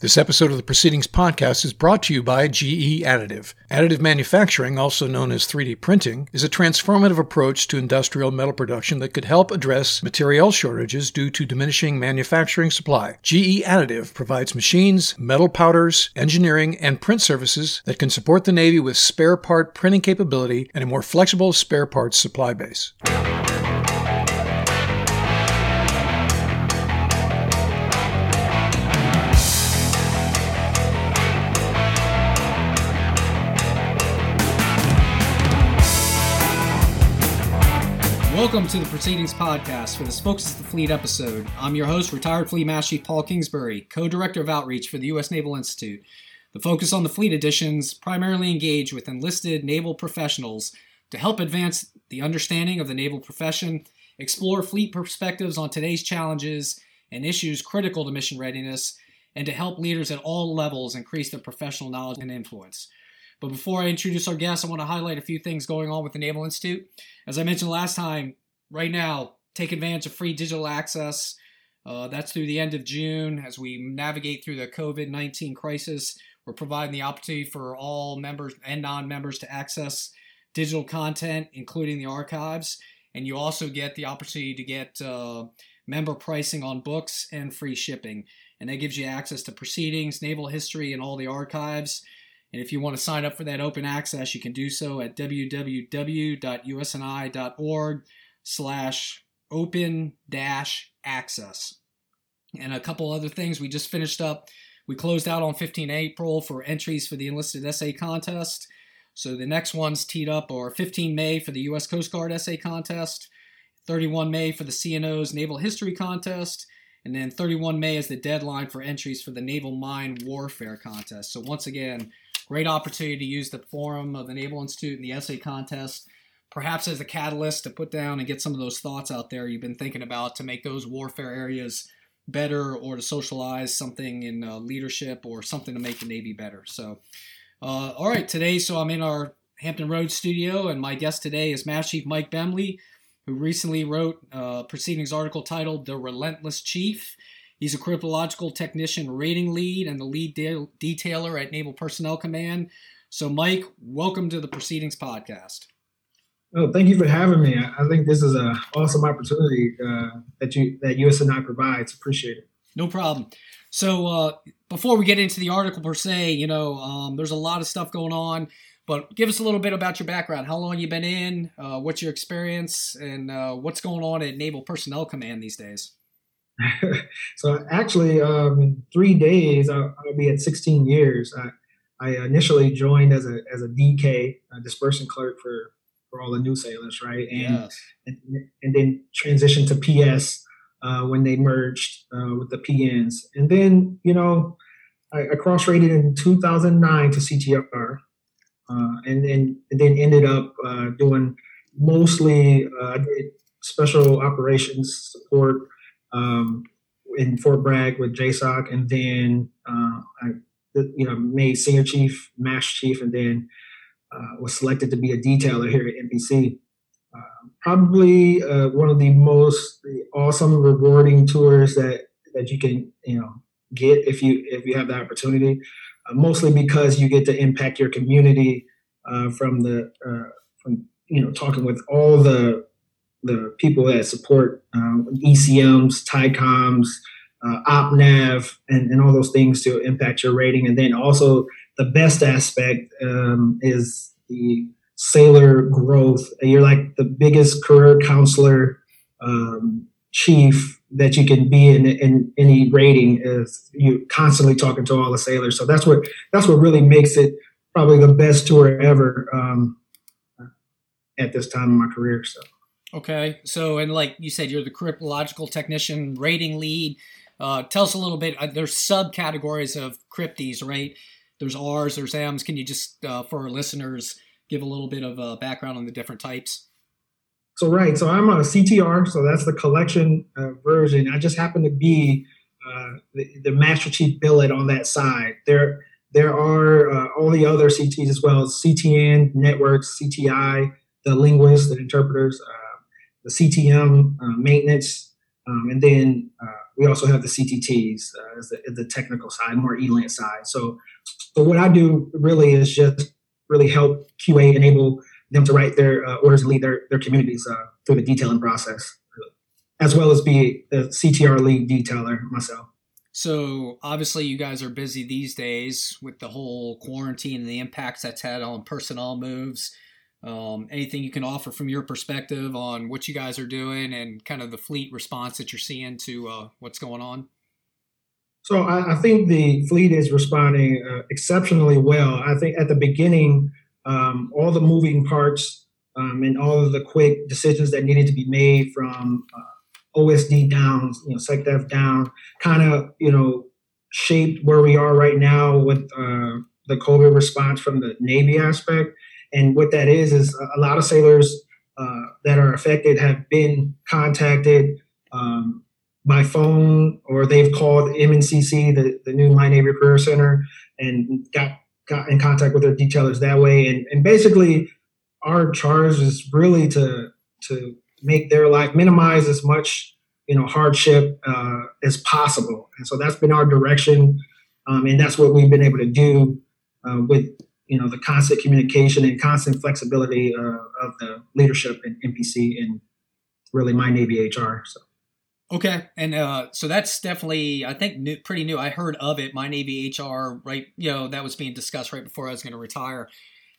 This episode of the Proceedings podcast is brought to you by GE Additive. Additive manufacturing, also known as 3D printing, is a transformative approach to industrial metal production that could help address material shortages due to diminishing manufacturing supply. GE Additive provides machines, metal powders, engineering, and print services that can support the Navy with spare part printing capability and a more flexible spare parts supply base. Welcome to the Proceedings Podcast for this Focus the Fleet episode. I'm your host, retired Fleet Master Chief Paul Kingsbury, co director of outreach for the U.S. Naval Institute. The Focus on the Fleet editions primarily engage with enlisted naval professionals to help advance the understanding of the naval profession, explore fleet perspectives on today's challenges and issues critical to mission readiness, and to help leaders at all levels increase their professional knowledge and influence. But before I introduce our guests, I want to highlight a few things going on with the Naval Institute. As I mentioned last time, right now, take advantage of free digital access. Uh, that's through the end of June as we navigate through the COVID 19 crisis. We're providing the opportunity for all members and non members to access digital content, including the archives. And you also get the opportunity to get uh, member pricing on books and free shipping. And that gives you access to proceedings, naval history, and all the archives. And if you want to sign up for that open access, you can do so at www.usni.org slash open dash access. And a couple other things we just finished up. We closed out on 15 April for entries for the enlisted essay contest. So the next ones teed up are 15 May for the U.S. Coast Guard essay contest, 31 May for the CNO's Naval History contest, and then 31 May is the deadline for entries for the Naval Mine Warfare contest. So once again, Great opportunity to use the forum of the Naval Institute and the essay contest, perhaps as a catalyst to put down and get some of those thoughts out there you've been thinking about to make those warfare areas better or to socialize something in uh, leadership or something to make the Navy better. So, uh, all right, today, so I'm in our Hampton Roads studio, and my guest today is Master Chief Mike Bemley, who recently wrote a proceedings article titled The Relentless Chief. He's a cryptological technician rating lead and the lead de- detailer at Naval Personnel Command. So, Mike, welcome to the Proceedings Podcast. Oh, thank you for having me. I think this is an awesome opportunity uh, that you that USNI provides. Appreciate it. No problem. So, uh, before we get into the article per se, you know, um, there's a lot of stuff going on. But give us a little bit about your background. How long you been in? Uh, what's your experience, and uh, what's going on at Naval Personnel Command these days? so actually, um, in three days, I'll, I'll, be at 16 years. I, I, initially joined as a as a DK, a disbursement clerk for for all the new sailors, right? And yes. and, and, then transitioned to PS uh, when they merged uh, with the PNs, and then you know I, I cross rated in 2009 to CTR, uh, and then and then ended up uh, doing mostly uh, special operations support um, in Fort Bragg with JSOC, and then uh, I, you know, made senior chief, mash chief, and then uh, was selected to be a detailer here at NPC. Uh, probably uh, one of the most awesome, rewarding tours that that you can you know get if you if you have the opportunity. Uh, mostly because you get to impact your community uh, from the from you know talking with all the the people that support um, ECMs, TYCOMs, uh, OpNav, and, and all those things to impact your rating. And then also the best aspect um, is the sailor growth. You're like the biggest career counselor um, chief that you can be in, in any rating is you constantly talking to all the sailors. So that's what that's what really makes it probably the best tour ever um, at this time in my career. So. Okay, so and like you said, you're the cryptological technician, rating lead. Uh, tell us a little bit. Uh, there's subcategories of crypties, right? There's R's, there's M's. Can you just, uh, for our listeners, give a little bit of uh, background on the different types? So right, so I'm a CTR, so that's the collection uh, version. I just happen to be uh, the, the, Master Chief billet on that side. There, there are all the other CTs as well CTN networks, CTI, the linguists, the interpreters. The CTM uh, maintenance, um, and then uh, we also have the CTTs uh, as the, the, technical side, more ELINT side. So, so what I do really is just really help QA enable them to write their uh, orders and lead their, their communities uh, through the detailing process, as well as be the CTR lead detailer myself. So obviously, you guys are busy these days with the whole quarantine and the impacts that's had on personnel moves. Um, anything you can offer from your perspective on what you guys are doing and kind of the fleet response that you're seeing to uh, what's going on? So I, I, think the fleet is responding uh, exceptionally well. I think at the beginning, um, all the moving parts um, and all of the quick decisions that needed to be made from uh, OSD down, you know, SecDef down, kind of, you know, shaped where we are right now with uh, the COVID response from the Navy aspect. And what that is, is a lot of sailors uh, that are affected have been contacted um, by phone or they've called MNCC, the, the new My Navy Career Center, and got, got in contact with their detailers that way. And, and basically, our charge is really to, to make their life minimize as much you know hardship uh, as possible and so that's been our direction um, and that's what we've been able to do uh, with you know the constant communication and constant flexibility uh, of the leadership in npc and really my navy hr so. Okay and uh, so that's definitely i think new, pretty new. I heard of it. My navy hr right you know that was being discussed right before i was going to retire.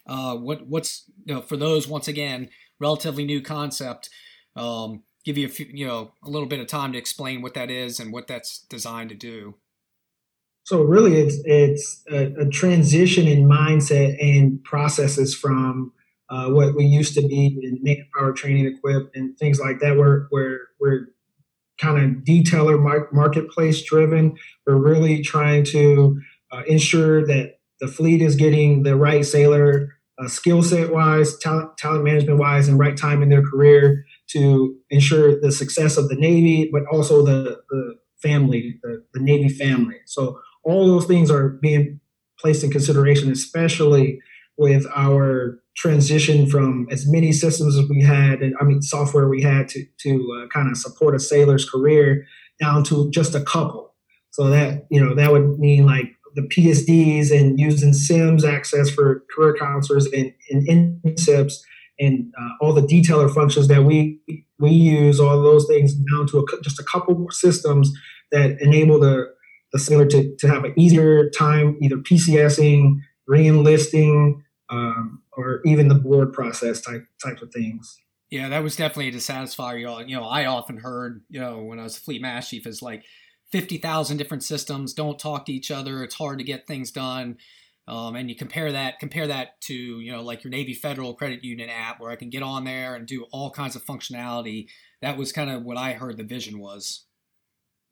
Uh, what what's you know for those once again relatively new concept um, give you a few, you know, a little bit of time to explain what that is and what that's designed to do. So really, it's it's a, a transition in mindset and processes from uh, what we used to be in manpower training equipped and things like that. Where where we're kind of detailer marketplace driven. We're really trying to uh, ensure that the fleet is getting the right sailor uh, skill set wise, talent, talent management wise, and right time in their career to ensure the success of the Navy, but also the, the family, the, the Navy family. So all those things are being placed in consideration, especially with our transition from as many systems as we had, and I mean software we had to to uh, kind of support a sailor's career down to just a couple. So that you know that would mean like the PSDs and using CIMS access for career counselors and, and NSIPS and uh, all the detailer functions that we we use, all those things down to a, just a couple more systems that enable the the sailor to, to have an easier time either PCSing, re-enlisting, um, or even the board process type type of things. Yeah, that was definitely a dissatisfier. You know, I often heard, you know, when I was a fleet mass chief, is like fifty thousand different systems don't talk to each other. It's hard to get things done. Um, and you compare that compare that to you know like your Navy Federal Credit Union app where I can get on there and do all kinds of functionality. That was kind of what I heard the vision was.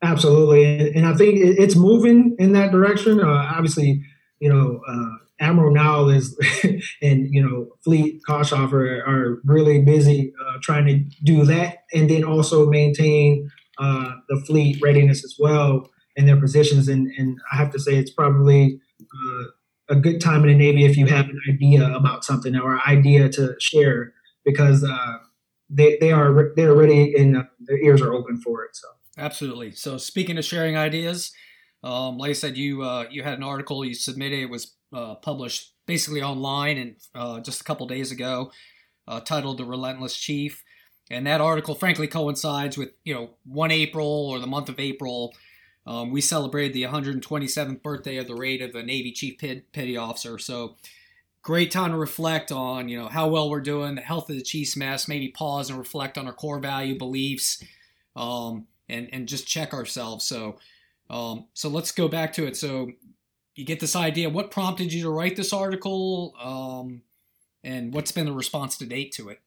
Absolutely, and I think it's moving in that direction. Uh, obviously, you know, uh, Admiral Nowell is, and you know, Fleet Koshoffer are really busy uh, trying to do that, and then also maintain uh, the fleet readiness as well in their positions. And, and I have to say, it's probably uh, a good time in the Navy if you have an idea about something or an idea to share because uh, they, they are they're ready and their ears are open for it. So absolutely. So speaking of sharing ideas, um, like I said, you uh, you had an article you submitted. It was uh, published basically online and uh, just a couple days ago, uh, titled "The Relentless Chief." And that article, frankly, coincides with you know one April or the month of April um, we celebrated the 127th birthday of the rate of the Navy Chief Petty Officer. So great time to reflect on you know how well we're doing, the health of the Chiefs mess. Maybe pause and reflect on our core value beliefs, um, and and just check ourselves. So um, so let's go back to it. So you get this idea. What prompted you to write this article, um, and what's been the response to date to it?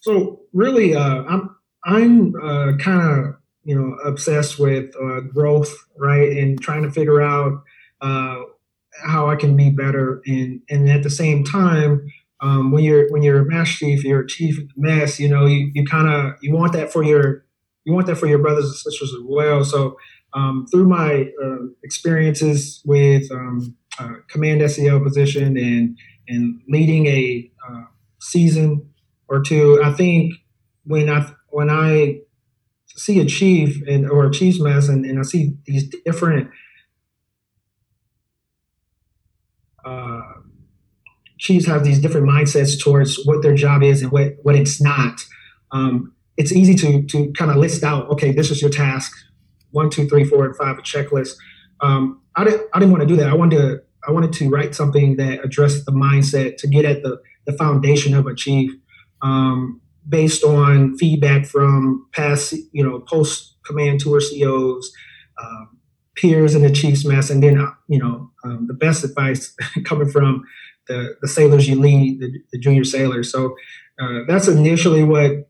So really, uh, I'm I'm uh, kind of you know obsessed with uh, growth, right, and trying to figure out uh, how I can be better. And and at the same time, um, when you're when you're a master chief, you're a chief of the mess. You know, you, you kind of you want that for your you want that for your brothers and sisters as well. So um, through my uh, experiences with um, uh, command SEL position and and leading a uh, season or two, I think when I when I see a chief and or a chief's mess and, and I see these different uh, chiefs have these different mindsets towards what their job is and what, what it's not. Um, it's easy to to kind of list out, okay, this is your task, one, two, three, four, and five, a checklist. Um, I didn't I didn't want to do that. I wanted to I wanted to write something that addressed the mindset to get at the the foundation of a chief. Um, based on feedback from past, you know, post command tour COs, um, peers in the Chiefs mess, and then, you know, um, the best advice coming from the, the sailors you lead, the, the junior sailors. So uh, that's initially what,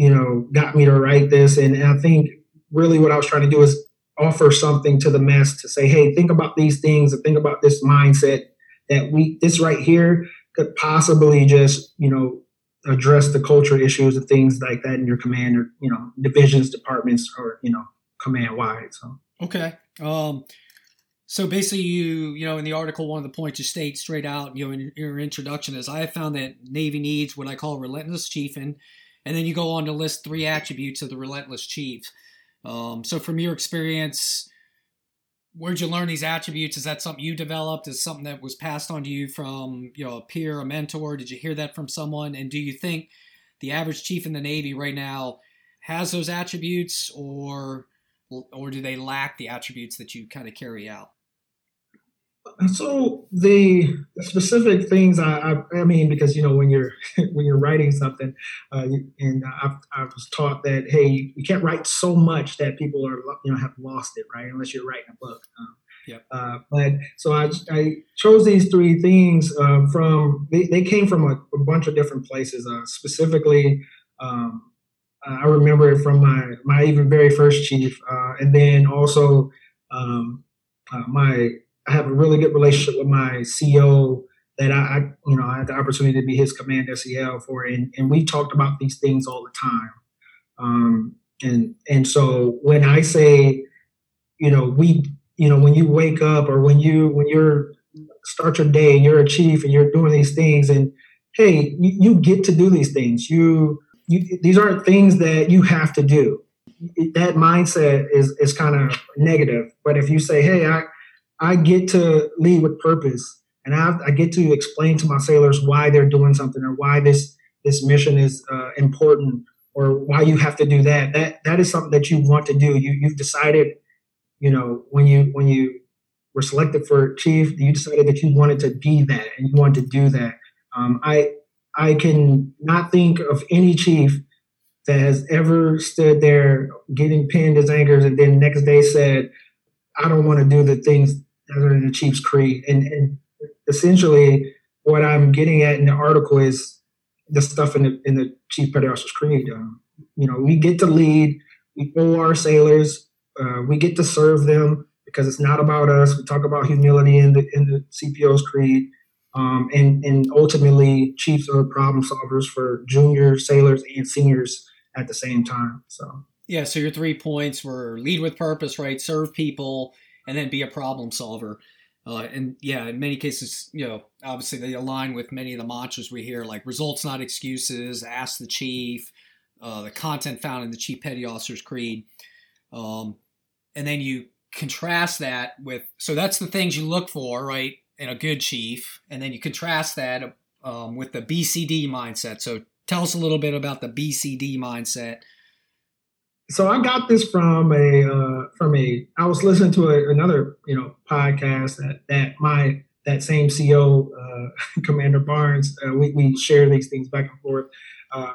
you know, got me to write this. And, and I think really what I was trying to do is offer something to the mess to say, hey, think about these things and think about this mindset that we, this right here could possibly just, you know, address the culture issues and things like that in your command or you know divisions departments or you know command wide so. Okay. Um so basically you you know in the article one of the points you state straight out you know in your introduction is i have found that navy needs what i call relentless chiefing and then you go on to list three attributes of the relentless chief um, so from your experience where'd you learn these attributes? Is that something you developed? Is something that was passed on to you from you know a peer, a mentor? Did you hear that from someone? And do you think the average chief in the Navy right now has those attributes, or or do they lack the attributes that you kind of carry out? So the specific things I, I, I, mean, because you know when you're when you're writing something, uh, and I've, I was taught that hey, you, can't write so much that people are you know have lost it, right? Unless you're writing a book. Um, yep. Uh, but so I, I chose these three things uh, from they, they came from a, a bunch of different places. Uh, specifically, um, I remember it from my my even very first chief, uh, and then also um, uh, my I have a really good relationship with my CO that I, I, you know, I had the opportunity to be his command SEL for, and, and we talked about these things all the time. Um, and and so when I say, you know, we, you know, when you wake up or when you when you're start your day and you're a chief and you're doing these things, and hey, you, you get to do these things. You, you these aren't things that you have to do. That mindset is is kind of negative. But if you say, hey, I I get to lead with purpose, and I, I get to explain to my sailors why they're doing something or why this this mission is uh, important or why you have to do that. That that is something that you want to do. You you've decided, you know, when you when you were selected for chief, you decided that you wanted to be that and you wanted to do that. Um, I I can not think of any chief that has ever stood there getting pinned his anchors and then next day said, I don't want to do the things other than the Chiefs creed. And, and essentially, what I'm getting at in the article is the stuff in the in the Chief Petty Officer's Creed. Um, you know, we get to lead, we owe our sailors, uh, we get to serve them because it's not about us. We talk about humility in the in the CPO's creed. Um, and and ultimately, chiefs are problem solvers for junior sailors and seniors at the same time. So yeah, so your three points were lead with purpose, right? Serve people, and then be a problem solver. Uh, and yeah, in many cases, you know, obviously they align with many of the mantras we hear, like results not excuses, ask the chief, uh, the content found in the Chief Petty Officer's Creed. Um, and then you contrast that with, so that's the things you look for, right, in a good chief. And then you contrast that um, with the BCD mindset. So tell us a little bit about the BCD mindset so I got this from a uh, from a I was listening to a, another you know podcast that that my that same CO uh, Commander Barnes uh, we we share these things back and forth uh,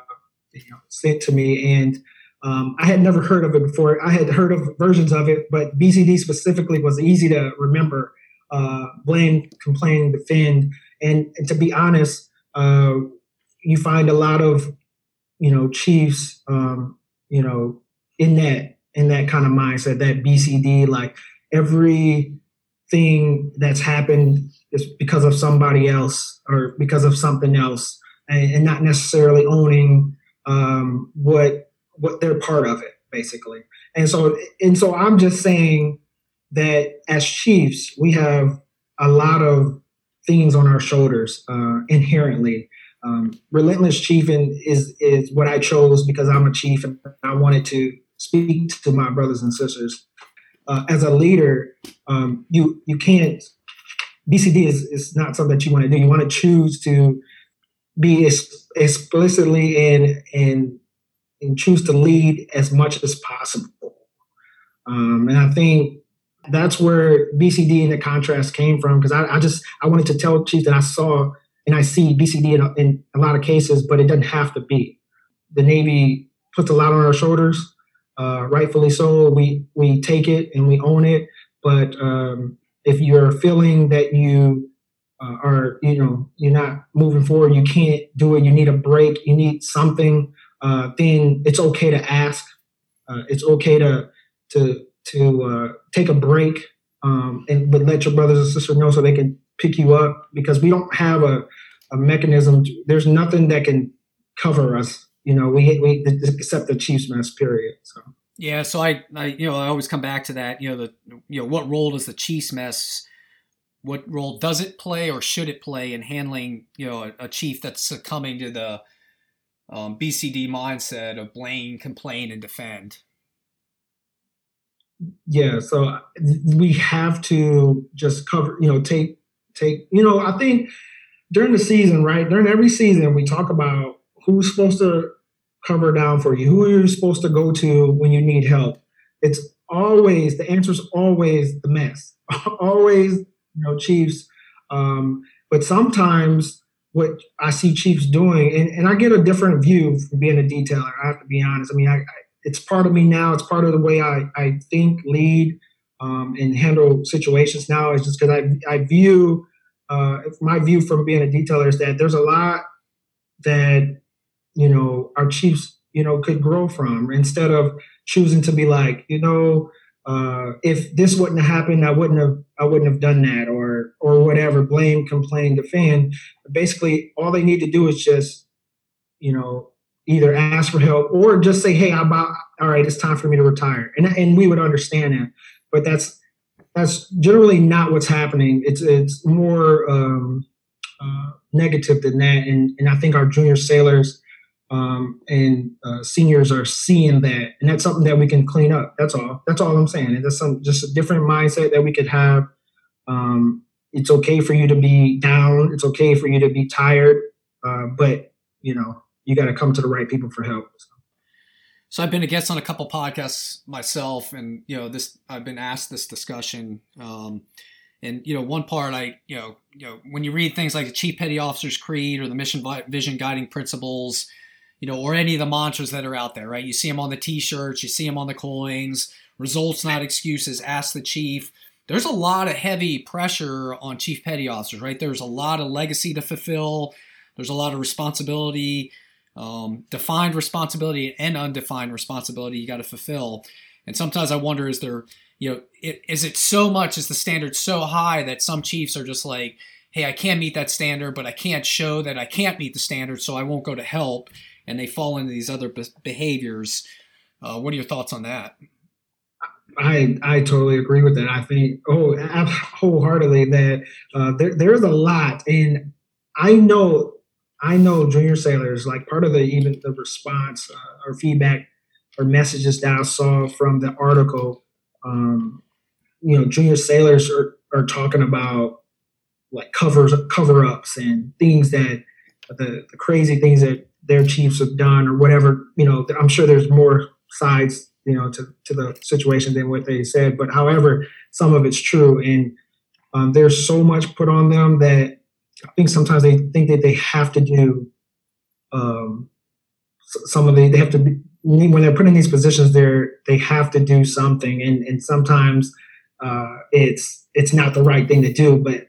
you know, sent to me. And um, I had never heard of it before. I had heard of versions of it but BCD specifically was easy to remember uh, blame complain defend. And, and to be honest uh, you find a lot of you know chiefs um, you know in that in that kind of mindset, that BCD, like everything that's happened is because of somebody else or because of something else, and, and not necessarily owning um, what what they're part of it, basically. And so and so, I'm just saying that as chiefs, we have a lot of things on our shoulders uh, inherently. Um, relentless chiefing is is what I chose because I'm a chief and I wanted to speak to my brothers and sisters. Uh, as a leader, um, you you can't. BCD is, is not something that you want to do. You want to choose to be explicitly and and and choose to lead as much as possible. Um, and I think that's where BCD and the contrast came from because I, I, just I wanted to tell chiefs that I saw and I see BCD in a, in a lot of cases, but it doesn't have to be. The Navy puts a lot on our shoulders, uh, rightfully so. We we take it and we own it. But um, if you're feeling that you uh, are, you know, you're not moving forward, you can't do it. You need a break. You need something. Uh, then it's okay to ask. Uh, it's okay to to to uh, take a break um, and but let your brothers and sisters know so they can pick you up because we don't have a, a mechanism. To, there's nothing that can cover us. You know, we we except the Chiefs mess. Period. So. Yeah, so I, I, you know, I always come back to that. You know, the, you know, what role does the Chiefs mess? What role does it play, or should it play in handling, you know, a, a chief that's succumbing to the um, BCD mindset of blame, complain, and defend? yeah so we have to just cover you know take take you know i think during the season right during every season we talk about who's supposed to cover down for you who are you're supposed to go to when you need help it's always the answer is always the mess always you know chiefs um, but sometimes what i see chiefs doing and, and i get a different view from being a detailer i have to be honest i mean I, I it's part of me now. It's part of the way I, I think, lead, um, and handle situations now. Is just because I, I view uh, my view from being a detailer is that there's a lot that you know our chiefs you know could grow from instead of choosing to be like you know uh, if this wouldn't have happened, I wouldn't have I wouldn't have done that or or whatever. Blame, complain, defend. Basically, all they need to do is just you know either ask for help or just say, "Hey, about all right. It's time for me to retire," and and we would understand that. But that's that's generally not what's happening. It's it's more um, uh, negative than that, and and I think our junior sailors um, and uh, seniors are seeing that, and that's something that we can clean up. That's all. That's all I'm saying. And that's some just a different mindset that we could have. Um, it's okay for you to be down. It's okay for you to be tired, uh, but you know you got to come to the right people for help. So. so. I've been a guest on a couple podcasts myself, and you know this. I've been asked this discussion, um, and you know one part I you know you know when you read things like the Chief Petty Officer's Creed or the Mission Vision Guiding Principles, you know, or any of the mantras that are out there, right? You see them on the T-shirts, you see them on the coins. Results, not excuses. Ask the chief there's a lot of heavy pressure on chief petty officers, right? There's a lot of legacy to fulfill. There's a lot of responsibility um, defined responsibility and undefined responsibility you got to fulfill. And sometimes I wonder, is there, you know, it, is it so much, is the standard so high that some chiefs are just like, hey, I can't meet that standard, but I can't show that I can't meet the standard, so I won't go to help, and they fall into these other be- behaviors. Uh, what are your thoughts on that? I I totally agree with that. I think oh wholeheartedly that uh, there there's a lot, and I know I know junior sailors, like part of the even the response uh, or feedback or messages that I saw from the article, um, you know, junior sailors are, are talking about like covers cover ups and things that the, the crazy things that their chiefs have done or whatever. You know, I'm sure there's more sides, you know, to, to the situation than what they said. But however, some of it's true. And um, there's so much put on them that I think sometimes they think that they have to do um, some of the they have to be, when they're put in these positions they're they have to do something and and sometimes uh, it's it's not the right thing to do but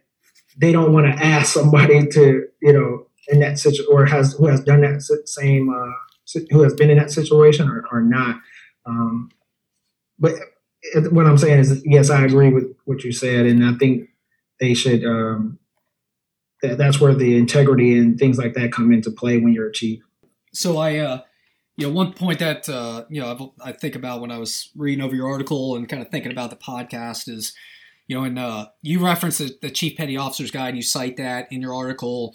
they don't want to ask somebody to you know in that situation or has who has done that same uh, who has been in that situation or, or not um, but what i'm saying is yes i agree with what you said and i think they should um, that's where the integrity and things like that come into play when you're a chief. So I, uh, you know, one point that uh, you know i think about when I was reading over your article and kind of thinking about the podcast is, you know, and uh, you reference the, the, Chief Petty Officer's Guide, and you cite that in your article.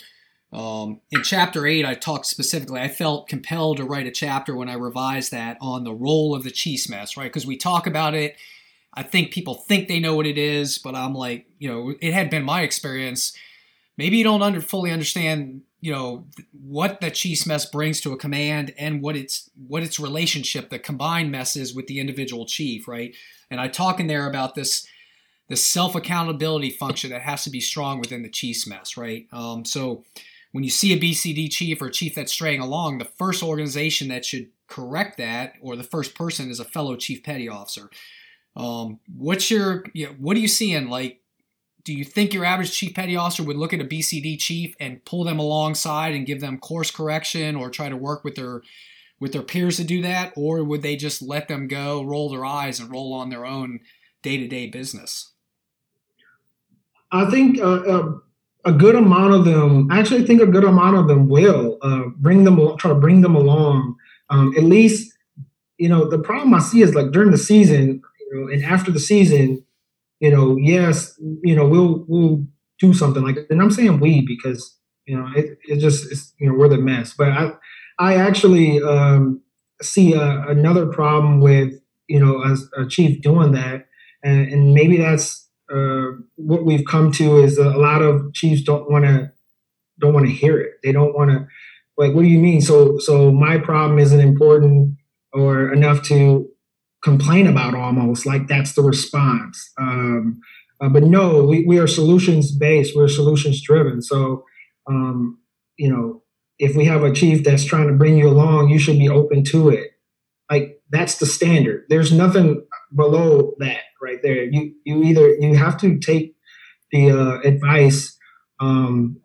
Um, in chapter eight, I talked specifically. I felt compelled to write a chapter when I revised that on the role of the chief's mess, right? Because we talk about it. I think people think they know what it is, but I'm like, you know, it had been my experience. Maybe you don't under, fully understand, you know, what the chief's mess brings to a command and what its what its relationship, the combined mess is with the individual chief, right? And I talk in there about this the self accountability function that has to be strong within the chief's mess, right? Um, so when you see a BCD chief or a chief that's straying along, the first organization that should correct that or the first person is a fellow chief petty officer. Um, what's your, you know, what are you seeing? Like, do you think your average chief petty officer would look at a BCD chief and pull them alongside and give them course correction or try to work with their with their peers to do that, or would they just let them go, roll their eyes, and roll on their own day to day business? I think uh, uh, a good amount of them, I actually think a good amount of them will uh, bring them, try to bring them along. Um, at least, you know, the problem I see is like during the season, you know, and after the season, you know, yes, you know, we'll we'll do something like, and I'm saying we because you know it, it just it's, you know we're the mess. But I I actually um, see a, another problem with you know a, a chief doing that, and, and maybe that's uh, what we've come to is a lot of chiefs don't want to don't want to hear it. They don't want to like. What do you mean? So so my problem isn't important or enough to complain about almost like that's the response. Um, uh, but no, we, we are solutions based. We're solutions driven. So um, you know if we have a chief that's trying to bring you along, you should be open to it. Like that's the standard. There's nothing below that right there. You you either you have to take the uh, advice um,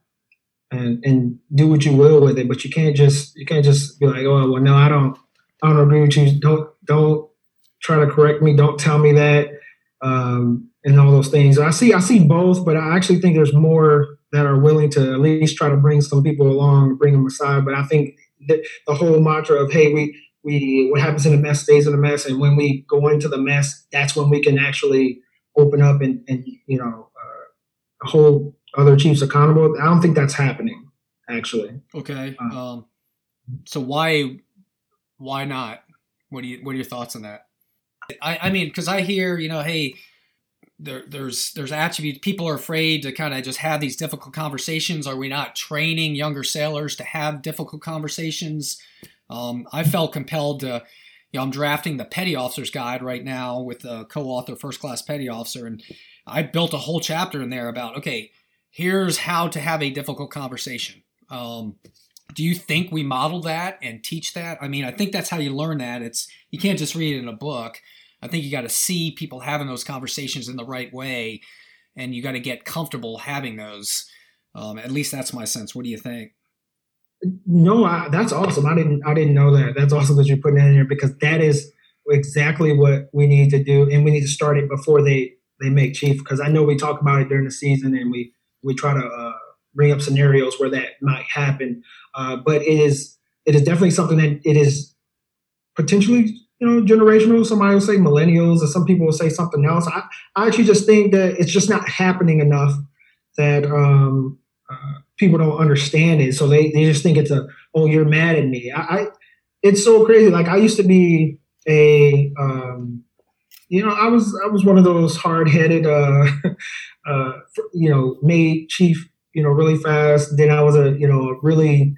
and and do what you will with it, but you can't just you can't just be like, oh well, no, I don't I don't agree with you. Don't don't try to correct me. Don't tell me that um, and all those things. I see I see both, but I actually think there's more that are willing to at least try to bring some people along, bring them aside. But I think the, the whole mantra of hey, we we what happens in the mess stays in the mess, and when we go into the mess, that's when we can actually open up and, and you know uh, hold other chiefs accountable. I don't think that's happening actually. Okay. Uh, um, so why why not? What do you what are your thoughts on that? I, I mean, because I hear you know, hey, there, there's there's attributes people are afraid to kind of just have these difficult conversations. Are we not training younger sailors to have difficult conversations? Um, I felt compelled to, you know, I'm drafting the petty officer's guide right now with a co-author, first class petty officer, and I built a whole chapter in there about okay, here's how to have a difficult conversation. Um, do you think we model that and teach that? I mean, I think that's how you learn that. It's you can't just read it in a book. I think you got to see people having those conversations in the right way, and you got to get comfortable having those. Um, at least that's my sense. What do you think? No, I, that's awesome. I didn't I didn't know that. That's awesome that you're putting that in there because that is exactly what we need to do, and we need to start it before they they make chief. Because I know we talk about it during the season, and we we try to uh, bring up scenarios where that might happen. Uh, but it is it is definitely something that it is potentially you know generational. Somebody will say millennials, or some people will say something else. I I actually just think that it's just not happening enough that um, uh, people don't understand it, so they, they just think it's a oh you're mad at me. I, I it's so crazy. Like I used to be a um, you know I was I was one of those hard headed uh, uh, you know made chief you know really fast. Then I was a you know a really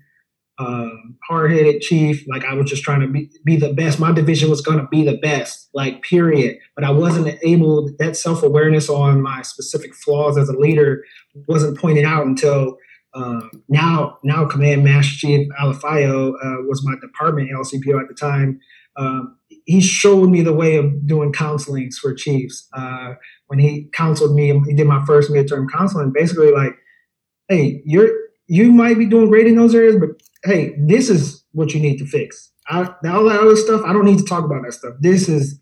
um, hard-headed chief. Like I was just trying to be, be the best. My division was going to be the best, like period. But I wasn't able. That self-awareness on my specific flaws as a leader wasn't pointed out until um, now, now Command Master Chief Alifayo uh, was my department LCPO at the time. Um, he showed me the way of doing counselings for chiefs. Uh, when he counseled me, he did my first midterm counseling. Basically, like, hey, you're you might be doing great in those areas, but hey, this is what you need to fix. I, all that other stuff, I don't need to talk about that stuff. This is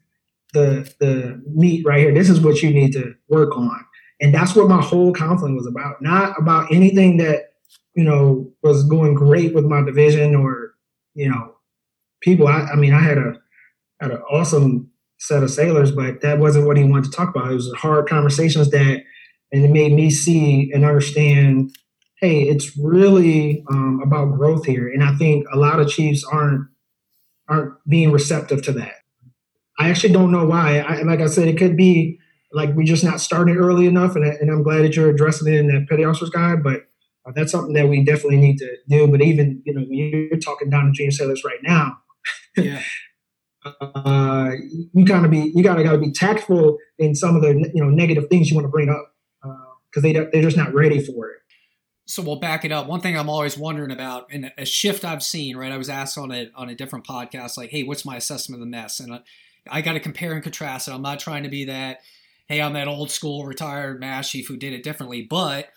the the meat right here. This is what you need to work on. And that's what my whole counseling was about. Not about anything that, you know, was going great with my division or, you know, people. I, I mean, I had a had an awesome set of sailors, but that wasn't what he wanted to talk about. It was hard conversations that and it made me see and understand hey, it's really um, about growth here, and I think a lot of chiefs aren't aren't being receptive to that. I actually don't know why. I, like I said, it could be like we're just not starting early enough, and, and I'm glad that you're addressing it in that petty officer's guide. But uh, that's something that we definitely need to do. But even you know, you're talking down to junior sailors right now, yeah. uh, you gotta be you gotta gotta be tactful in some of the you know negative things you want to bring up because uh, they they're just not ready for it so we'll back it up. One thing I'm always wondering about, and a shift I've seen, right? I was asked on a on a different podcast, like, "Hey, what's my assessment of the mess?" And I, I got to compare and contrast it. I'm not trying to be that, "Hey, I'm that old school retired mass chief who did it differently," but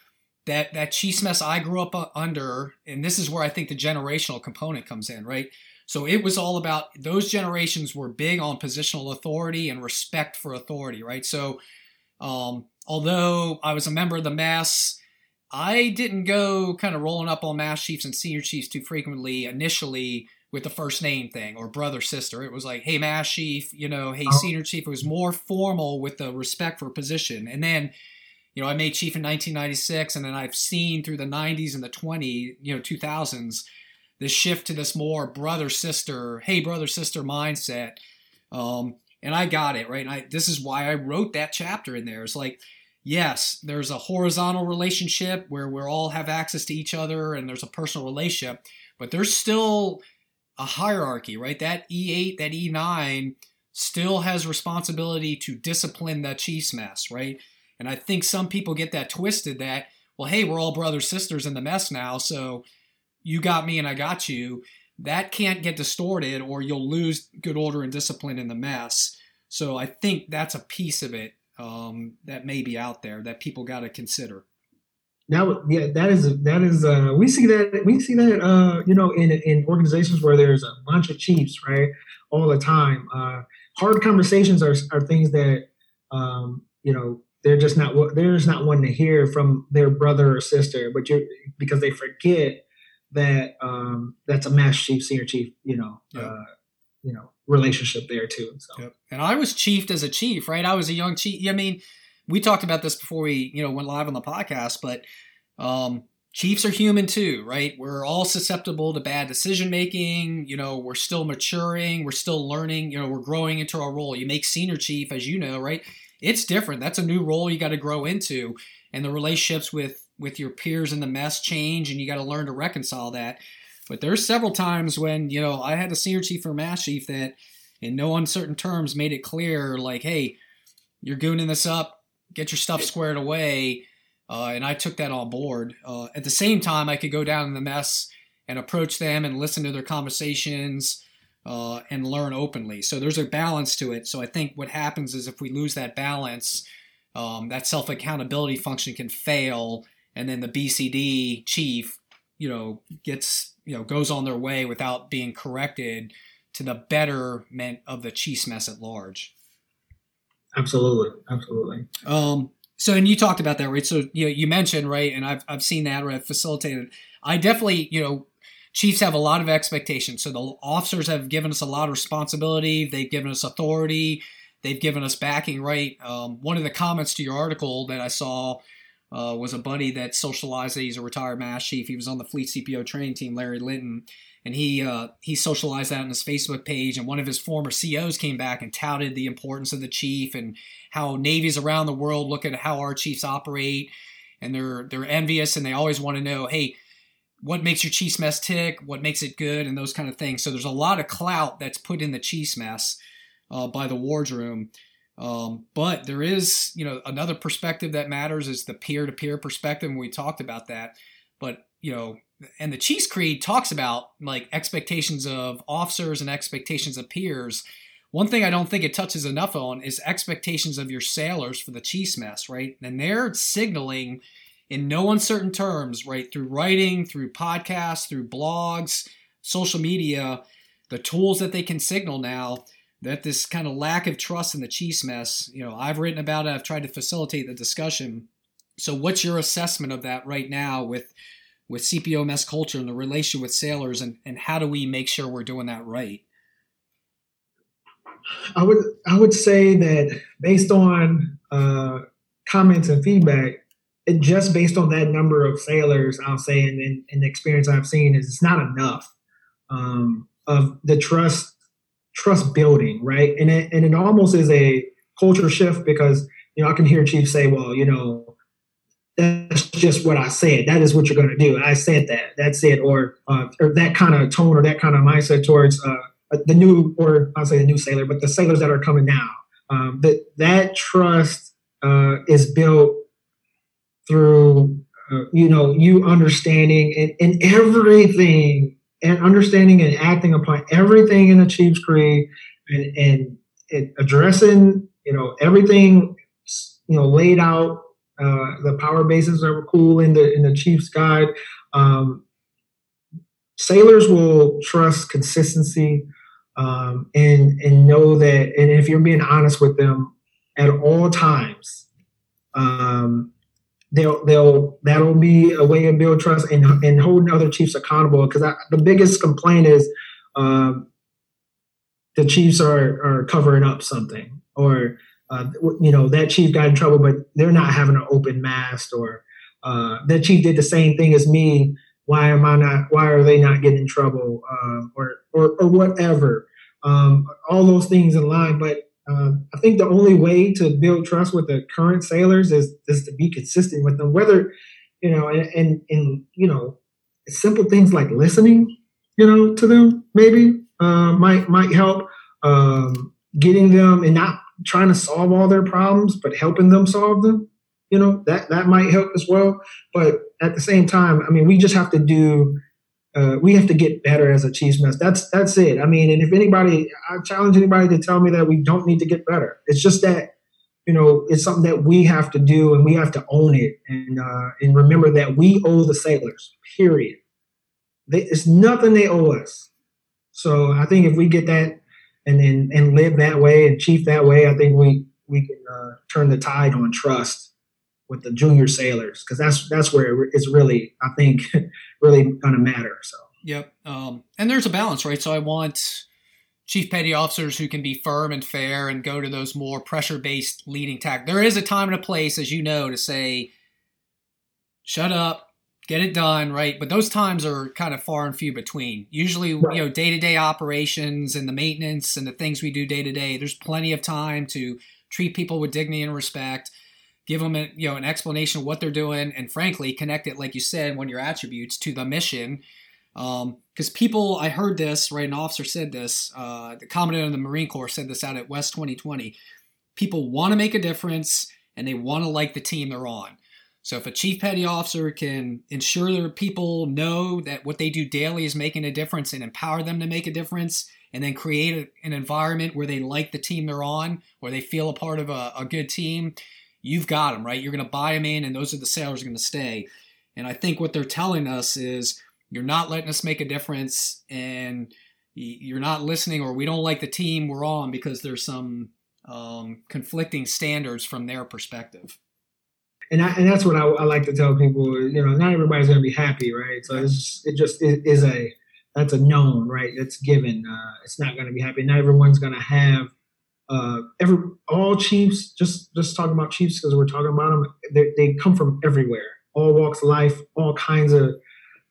that that mess I grew up under, and this is where I think the generational component comes in, right? So it was all about those generations were big on positional authority and respect for authority, right? So um, although I was a member of the mess I didn't go kind of rolling up on mass chiefs and senior chiefs too frequently initially with the first name thing or brother sister. It was like, hey, mass chief, you know, hey, oh. senior chief. It was more formal with the respect for position. And then, you know, I made chief in 1996, and then I've seen through the 90s and the 20, you know, 2000s, this shift to this more brother sister, hey, brother sister mindset. Um, and I got it right. And I this is why I wrote that chapter in there. It's like yes, there's a horizontal relationship where we all have access to each other and there's a personal relationship, but there's still a hierarchy, right? That E8, that E9 still has responsibility to discipline that chief's mess, right? And I think some people get that twisted that, well, hey, we're all brothers, sisters in the mess now, so you got me and I got you. That can't get distorted or you'll lose good order and discipline in the mess. So I think that's a piece of it um, that may be out there that people got to consider. Now, yeah, that is that is uh, we see that we see that uh, you know in in organizations where there's a bunch of chiefs, right, all the time. Uh, hard conversations are are things that um, you know they're just not they're just not one to hear from their brother or sister, but you because they forget that um, that's a mass chief, senior chief, you know, uh, you know, relationship there too. So. Yep. And I was chiefed as a chief, right? I was a young chief. I mean, we talked about this before we, you know, went live on the podcast, but um, chiefs are human too, right? We're all susceptible to bad decision making. You know, we're still maturing, we're still learning. You know, we're growing into our role. You make senior chief, as you know, right? It's different. That's a new role you got to grow into, and the relationships with with your peers in the mess change, and you got to learn to reconcile that. But there's several times when, you know, I had a senior chief or mass chief that in no uncertain terms made it clear, like, hey, you're gooning this up, get your stuff squared away. Uh, and I took that on board. Uh, at the same time, I could go down in the mess and approach them and listen to their conversations uh, and learn openly. So there's a balance to it. So I think what happens is if we lose that balance, um, that self accountability function can fail, and then the BCD chief, you know, gets you know goes on their way without being corrected to the betterment of the Chiefs mess at large. Absolutely, absolutely. Um, so, and you talked about that, right? So, you know, you mentioned, right, and I've I've seen that or I've facilitated. I definitely, you know, Chiefs have a lot of expectations. So the officers have given us a lot of responsibility. They've given us authority. They've given us backing, right? Um, one of the comments to your article that I saw uh, was a buddy that socialized that he's a retired mass chief. He was on the fleet CPO training team, Larry Linton, and he uh, he socialized that on his Facebook page. And one of his former COs came back and touted the importance of the chief and how navies around the world look at how our chiefs operate, and they're they're envious and they always want to know, hey, what makes your chiefs mess tick? What makes it good? And those kind of things. So there's a lot of clout that's put in the chiefs mess uh, by the wardroom. Um, but there is, you know, another perspective that matters is the peer-to-peer perspective, and we talked about that. But you know, and the Chiefs Creed talks about like expectations of officers and expectations of peers. One thing I don't think it touches enough on is expectations of your sailors for the Chiefs mess, right? And they're signaling in no uncertain terms, right, through writing, through podcasts, through blogs, social media, the tools that they can signal now that this kind of lack of trust in the Chiefs mess, you know, I've written about it, I've tried to facilitate the discussion. So what's your assessment of that right now with with CPO mess culture and the relation with sailors and, and how do we make sure we're doing that right? I would I would say that based on uh, comments and feedback, it just based on that number of sailors, I'll say, and, and, and the experience I've seen is it's not enough um, of the trust trust building, right? And it, and it almost is a culture shift because you know I can hear chiefs say, well, you know, that's just what I said. That is what you're going to do. I said that. That's it. Or uh, or that kind of tone or that kind of mindset towards uh, the new, or I'll say the new sailor, but the sailors that are coming now. Um, that that trust uh, is built through uh, you know you understanding and, and everything and understanding and acting upon everything in the Chiefs Creed and, and, and addressing you know everything you know laid out uh, the power bases that were cool in the in the Chiefs guide. Um, sailors will trust consistency um, and and know that and if you're being honest with them at all times um, they'll they'll that'll be a way to build trust and and holding other chiefs accountable. Because the biggest complaint is um, the chiefs are are covering up something or uh, you know that chief got in trouble but they're not having an open mast or uh, that chief did the same thing as me. Why am i not why are they not getting in trouble um, or, or or whatever. Um, all those things in line but um, I think the only way to build trust with the current sailors is is to be consistent with them. Whether you know, and and, and you know, simple things like listening, you know, to them maybe uh, might might help. Um, getting them and not trying to solve all their problems, but helping them solve them. You know that that might help as well. But at the same time, I mean, we just have to do uh, we have to get better as a Chiefs mess. That's that's it. I mean, and if anybody, I challenge anybody to tell me that we don't need to get better. It's just that you know it's something that we have to do, and we have to own it, and uh, and remember that we owe the sailors. Period. They, it's nothing they owe us. So I think if we get that and and, and live that way and chief that way, I think we we can uh, turn the tide on trust with the junior sailors because that's that's where it's really I think really going to matter. So yep, um, and there's a balance, right? So I want chief petty officers who can be firm and fair and go to those more pressure based leading tack. There is a time and a place, as you know, to say, shut up, get it done, right? But those times are kind of far and few between. Usually, right. you know, day to day operations and the maintenance and the things we do day to day, there's plenty of time to treat people with dignity and respect give them a, you know an explanation of what they're doing, and frankly, connect it like you said, one of your attributes to the mission. Because um, people, I heard this right. An officer said this. Uh, the commandant of the Marine Corps said this out at West 2020. People want to make a difference, and they want to like the team they're on. So if a chief petty officer can ensure that people know that what they do daily is making a difference and empower them to make a difference, and then create a, an environment where they like the team they're on, where they feel a part of a, a good team, you've got them, right? You're going to buy them in, and those are the sailors are going to stay. And I think what they're telling us is you're not letting us make a difference, and you're not listening, or we don't like the team we're on because there's some um, conflicting standards from their perspective. And, I, and that's what I, I, like to tell people. You know, not everybody's going to be happy, right? So it's just, it just it is a that's a known, right? It's given. Uh, it's not going to be happy. Not everyone's going to have uh, every all chiefs just just talking about chiefs because we're talking about them they, they come from everywhere. All walks of life all kinds of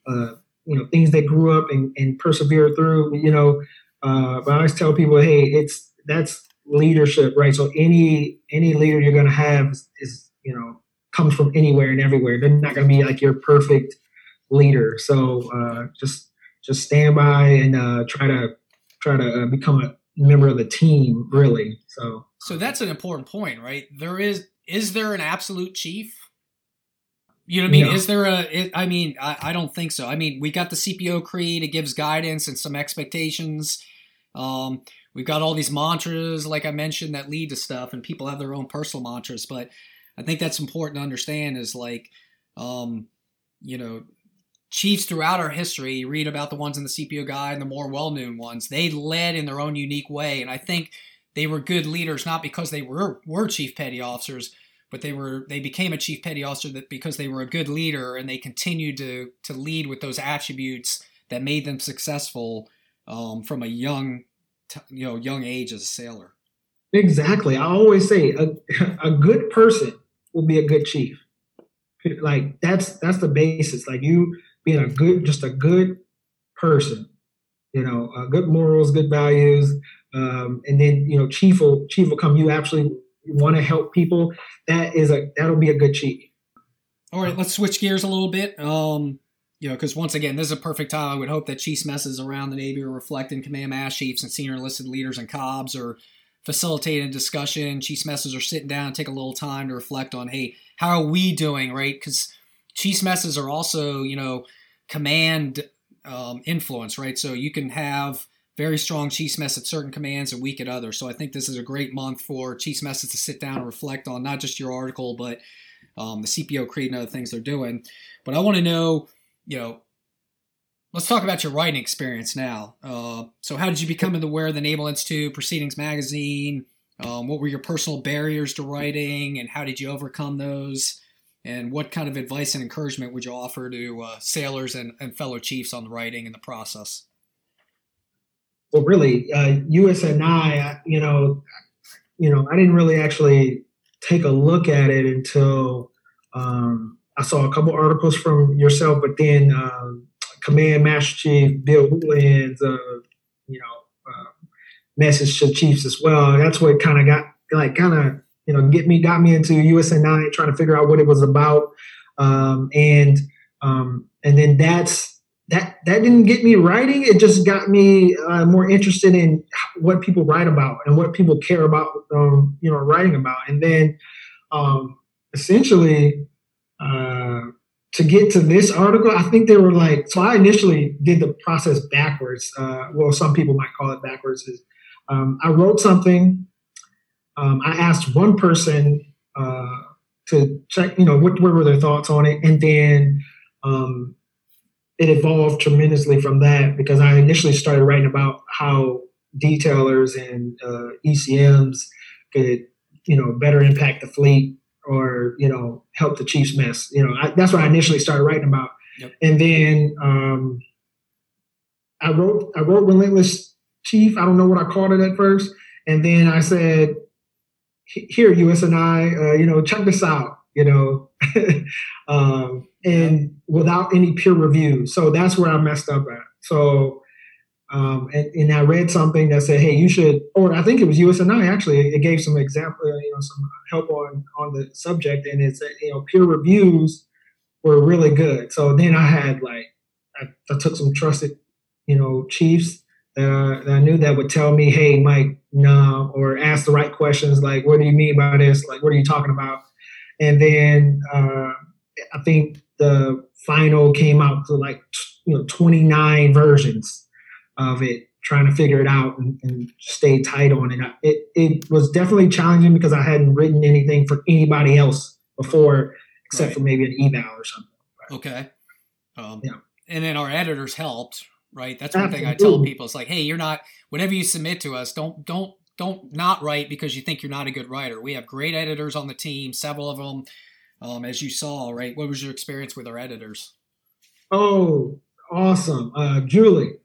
uh, you know things they grew up and, and persevered through you know. Uh, but i always tell people hey it's that's leadership right? So any any leader you're going to have is, is, you know comes from anywhere and everywhere. They're not going to be like your perfect leader. So uh, just just stand by and uh, try to try to uh, become a member of the team, really. So, so that's an important point, right? There is is there an absolute chief? You know what I mean? No. Is there a? I mean, I, I don't think so. I mean, we got the CPO creed; it gives guidance and some expectations. Um, we've got all these mantras, like I mentioned, that lead to stuff, and people have their own personal mantras. But I think that's important to understand. Is like, um, you know, Chiefs throughout our history, you read about the ones in the CPO guide and the more well known ones, they led in their own unique way. And I think they were good leaders not because they were, were chief petty officers, but they were they became a chief petty officer that because they were a good leader and they continued to to lead with those attributes that made them successful um, from a young you know young age as a sailor. Exactly. I always say a, a good person will be a good chief. Like that's that's the basis. Like you being a good, just a good person, you know, uh, good morals, good values, um, and then you know, chief will chief will come. You actually want to help people. That is a that'll be a good chief. All right, let's switch gears a little bit. Um, you know, because once again, this is a perfect time. I would hope that chiefs messes around the Navy are reflecting command master chiefs and senior enlisted leaders and cobs or facilitating discussion. Chiefs messes are sitting down, take a little time to reflect on, hey, how are we doing, right? Because chiefs messes are also, you know, command um, influence, right? So you can have very strong chiefs mess at certain commands and weak at others. So I think this is a great month for chiefs messes to sit down and reflect on not just your article, but um, the CPO creed and other things they're doing. But I want to know you know, let's talk about your writing experience now. Uh, so, how did you become aware of the Naval Institute Proceedings Magazine? Um, what were your personal barriers to writing, and how did you overcome those? And what kind of advice and encouragement would you offer to uh, sailors and, and, fellow chiefs on the writing and the process? Well, really, uh, USNI, you know, you know, I didn't really actually take a look at it until um, I saw a couple articles from yourself, but then um, Command Master Chief Bill Woodland's, uh, you know, uh, message to chiefs as well. That's what kind of got like kind of you know get me got me into USNI trying to figure out what it was about, um, and um, and then that's that that didn't get me writing. It just got me uh, more interested in what people write about and what people care about, um, you know, writing about. And then um, essentially, uh, to get to this article, I think they were like, so I initially did the process backwards. Uh, well, some people might call it backwards. Is um, I wrote something. Um, I asked one person uh, to check, you know, what, what, were their thoughts on it, and then um, it evolved tremendously from that because I initially started writing about how detailers and uh, ECMs could, you know, better impact the fleet or you know help the Chiefs mess. You know I, that's what I initially started writing about, yep. and then um, I wrote I wrote Relentless Chief. I don't know what I called it at first, and then I said, "Here, USNI, uh, you know, check this out." You know, um, and without any peer review. So that's where I messed up at. So um, and, and, I read something that said, "Hey, you should," or I think it was USNI actually. It gave some example, uh, you know, some help on on the subject, and it said, you know, peer reviews were really good. So then I had like, I, I took some trusted, you know, chiefs that I, knew that would tell me, "Hey, Mike, no," or ask the right questions, like, "What do you mean by this? Like, what are you talking about?" And then uh, I think the final came out to like, you know, twenty nine versions of it, trying to figure it out and, and stay tight on it. It it was definitely challenging because I hadn't written anything for anybody else before, except right. for maybe an eval or something. Okay. Um, yeah. And then our editors helped, right? That's one thing I tell people. It's like, hey, you're not. whenever you submit to us, don't don't don't not write because you think you're not a good writer. We have great editors on the team, several of them, um, as you saw, right? What was your experience with our editors? Oh, awesome. Uh, Julie,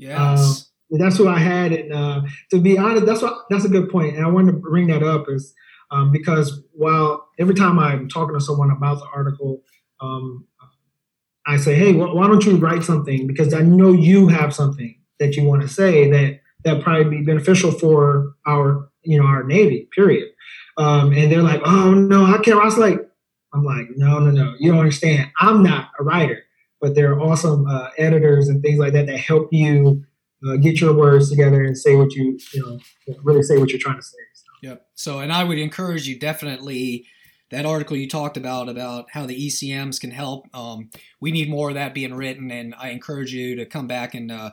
Yes. Um, that's what I had. And uh, to be honest, that's what that's a good. And I wanted to bring that up is um, because while every time I'm talking to someone about the article, um, I say, hey, wh- why don't you write something? Because I know you have something that you want to say that that probably be beneficial for our you know our Navy. Period. Um, and they're like, oh no, I can't. I was like, I'm like, no, no, no, you don't understand. I'm not a writer but there are awesome uh, editors and things like that that help you uh, get your words together and say what you you know really say what you're trying to say. So. Yep. So, and I would encourage you definitely that article you talked about about how the ECMs can help. Um, we need more of that being written, and I encourage you to come back and. Uh,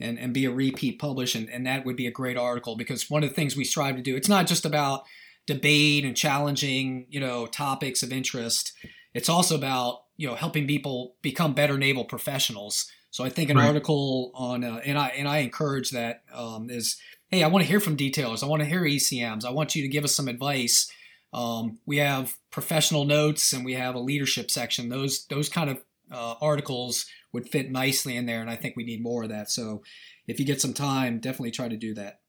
and, and be a repeat publish and, and that would be a great article because one of the things we strive to do it's not just about debate and challenging you know topics of interest it's also about you know helping people become better naval professionals. So I think an right. article on uh, and I and I encourage that um, is hey I want to hear from detailers. I want to hear ECMs. I want you to give us some advice. Um, we have professional notes and we have a leadership section. Those those kind of uh, articles would fit nicely in there, and I think we need more of that. So if you get some time, definitely try to do that.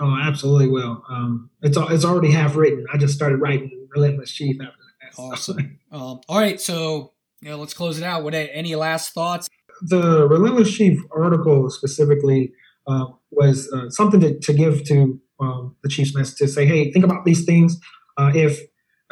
Oh, absolutely will. Um, it's it's already half written. I just started writing Relentless Chief after Awesome. um, all right, so you know, let's close it out. What any last thoughts? The Relentless Chief article specifically uh, was uh, something to, to give to um, the Chiefs message to say, hey, think about these things. Uh, if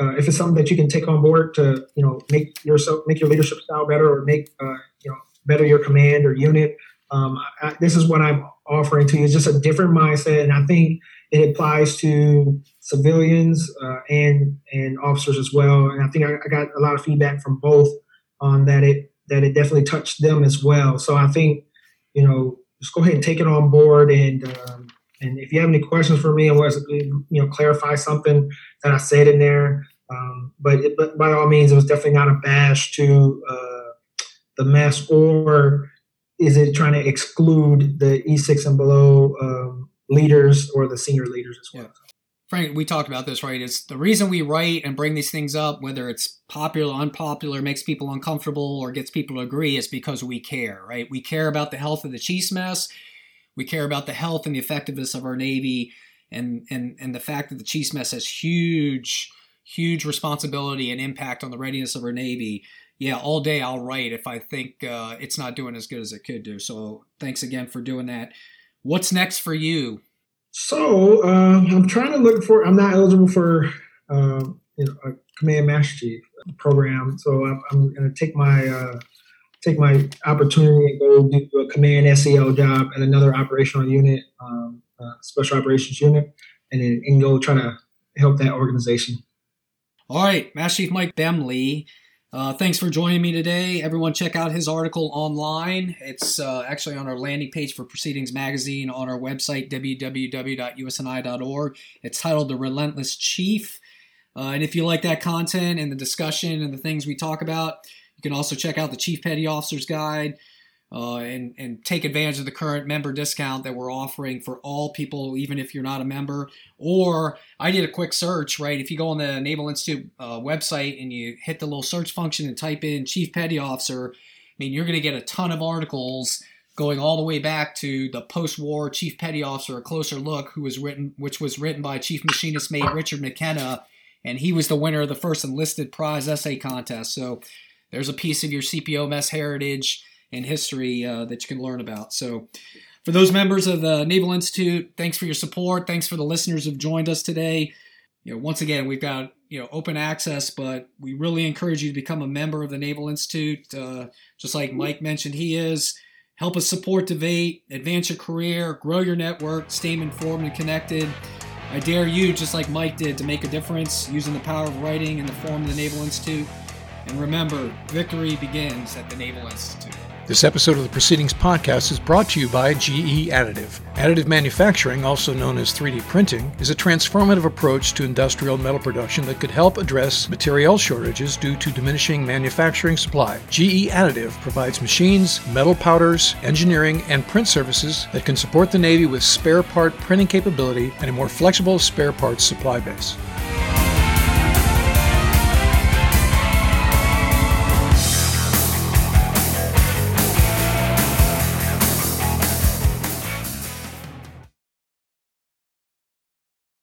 uh, if it's something that you can take on board to you know make yourself make your leadership style better or make uh, you know better your command or unit, um, I, this is what I'm offering to you. It's just a different mindset, and I think it applies to civilians uh, and and officers as well. And I think I, I, got a lot of feedback from both on that it that it definitely touched them as well. So I think you know just go ahead and take it on board. And um, and if you have any questions for me, and was you know clarify something that I said in there. Um, but it, but by all means, it was definitely not a bash to uh, the mess, or is it trying to exclude the E6 and below um, leaders or the senior leaders as well? Yeah. Frank, we talked about this, right? It's the reason we write and bring these things up, whether it's popular, unpopular, makes people uncomfortable, or gets people to agree, is because we care, right? We care about the health of the chiefs mess. We care about the health and the effectiveness of our Navy, and and and the fact that the Chiefs mess has huge, huge responsibility and impact on the readiness of our Navy. Yeah, all day I'll write if I think uh, it's not doing as good as it could do. So thanks again for doing that. What's next for you? So um, I'm trying to look for. I'm not eligible for uh, you know, a command master chief program, so I'm, I'm going to take my uh, take my opportunity and go do a command SEL job at another operational unit, um, uh, special operations unit, and then and go try to help that organization. All right, Master Chief Mike Bemley uh, thanks for joining me today. Everyone, check out his article online. It's uh, actually on our landing page for Proceedings Magazine on our website, www.usni.org. It's titled The Relentless Chief. Uh, and if you like that content and the discussion and the things we talk about, you can also check out the Chief Petty Officer's Guide uh, and, and take advantage of the current member discount that we're offering for all people, even if you're not a member. Or I did a quick search, right? If you go on the Naval Institute uh, website and you hit the little search function and type in Chief Petty Officer, I mean, you're going to get a ton of articles going all the way back to the post-war Chief Petty Officer, a closer look, who was written, which was written by Chief Machinist Mate Richard McKenna, and he was the winner of the first enlisted prize essay contest. So there's a piece of your CPO mess heritage and history uh, that you can learn about. So, for those members of the Naval Institute, thanks for your support. Thanks for the listeners who've joined us today. You know, once again, we've got you know open access, but we really encourage you to become a member of the Naval Institute. Uh, just like Mike mentioned, he is. Help us support Debate, advance your career, grow your network, stay informed and connected. I dare you, just like Mike did, to make a difference using the power of writing in the form of the Naval Institute. And remember, victory begins at the Naval Institute. This episode of the Proceedings podcast is brought to you by GE Additive. Additive manufacturing, also known as 3D printing, is a transformative approach to industrial metal production that could help address material shortages due to diminishing manufacturing supply. GE Additive provides machines, metal powders, engineering, and print services that can support the Navy with spare part printing capability and a more flexible spare parts supply base.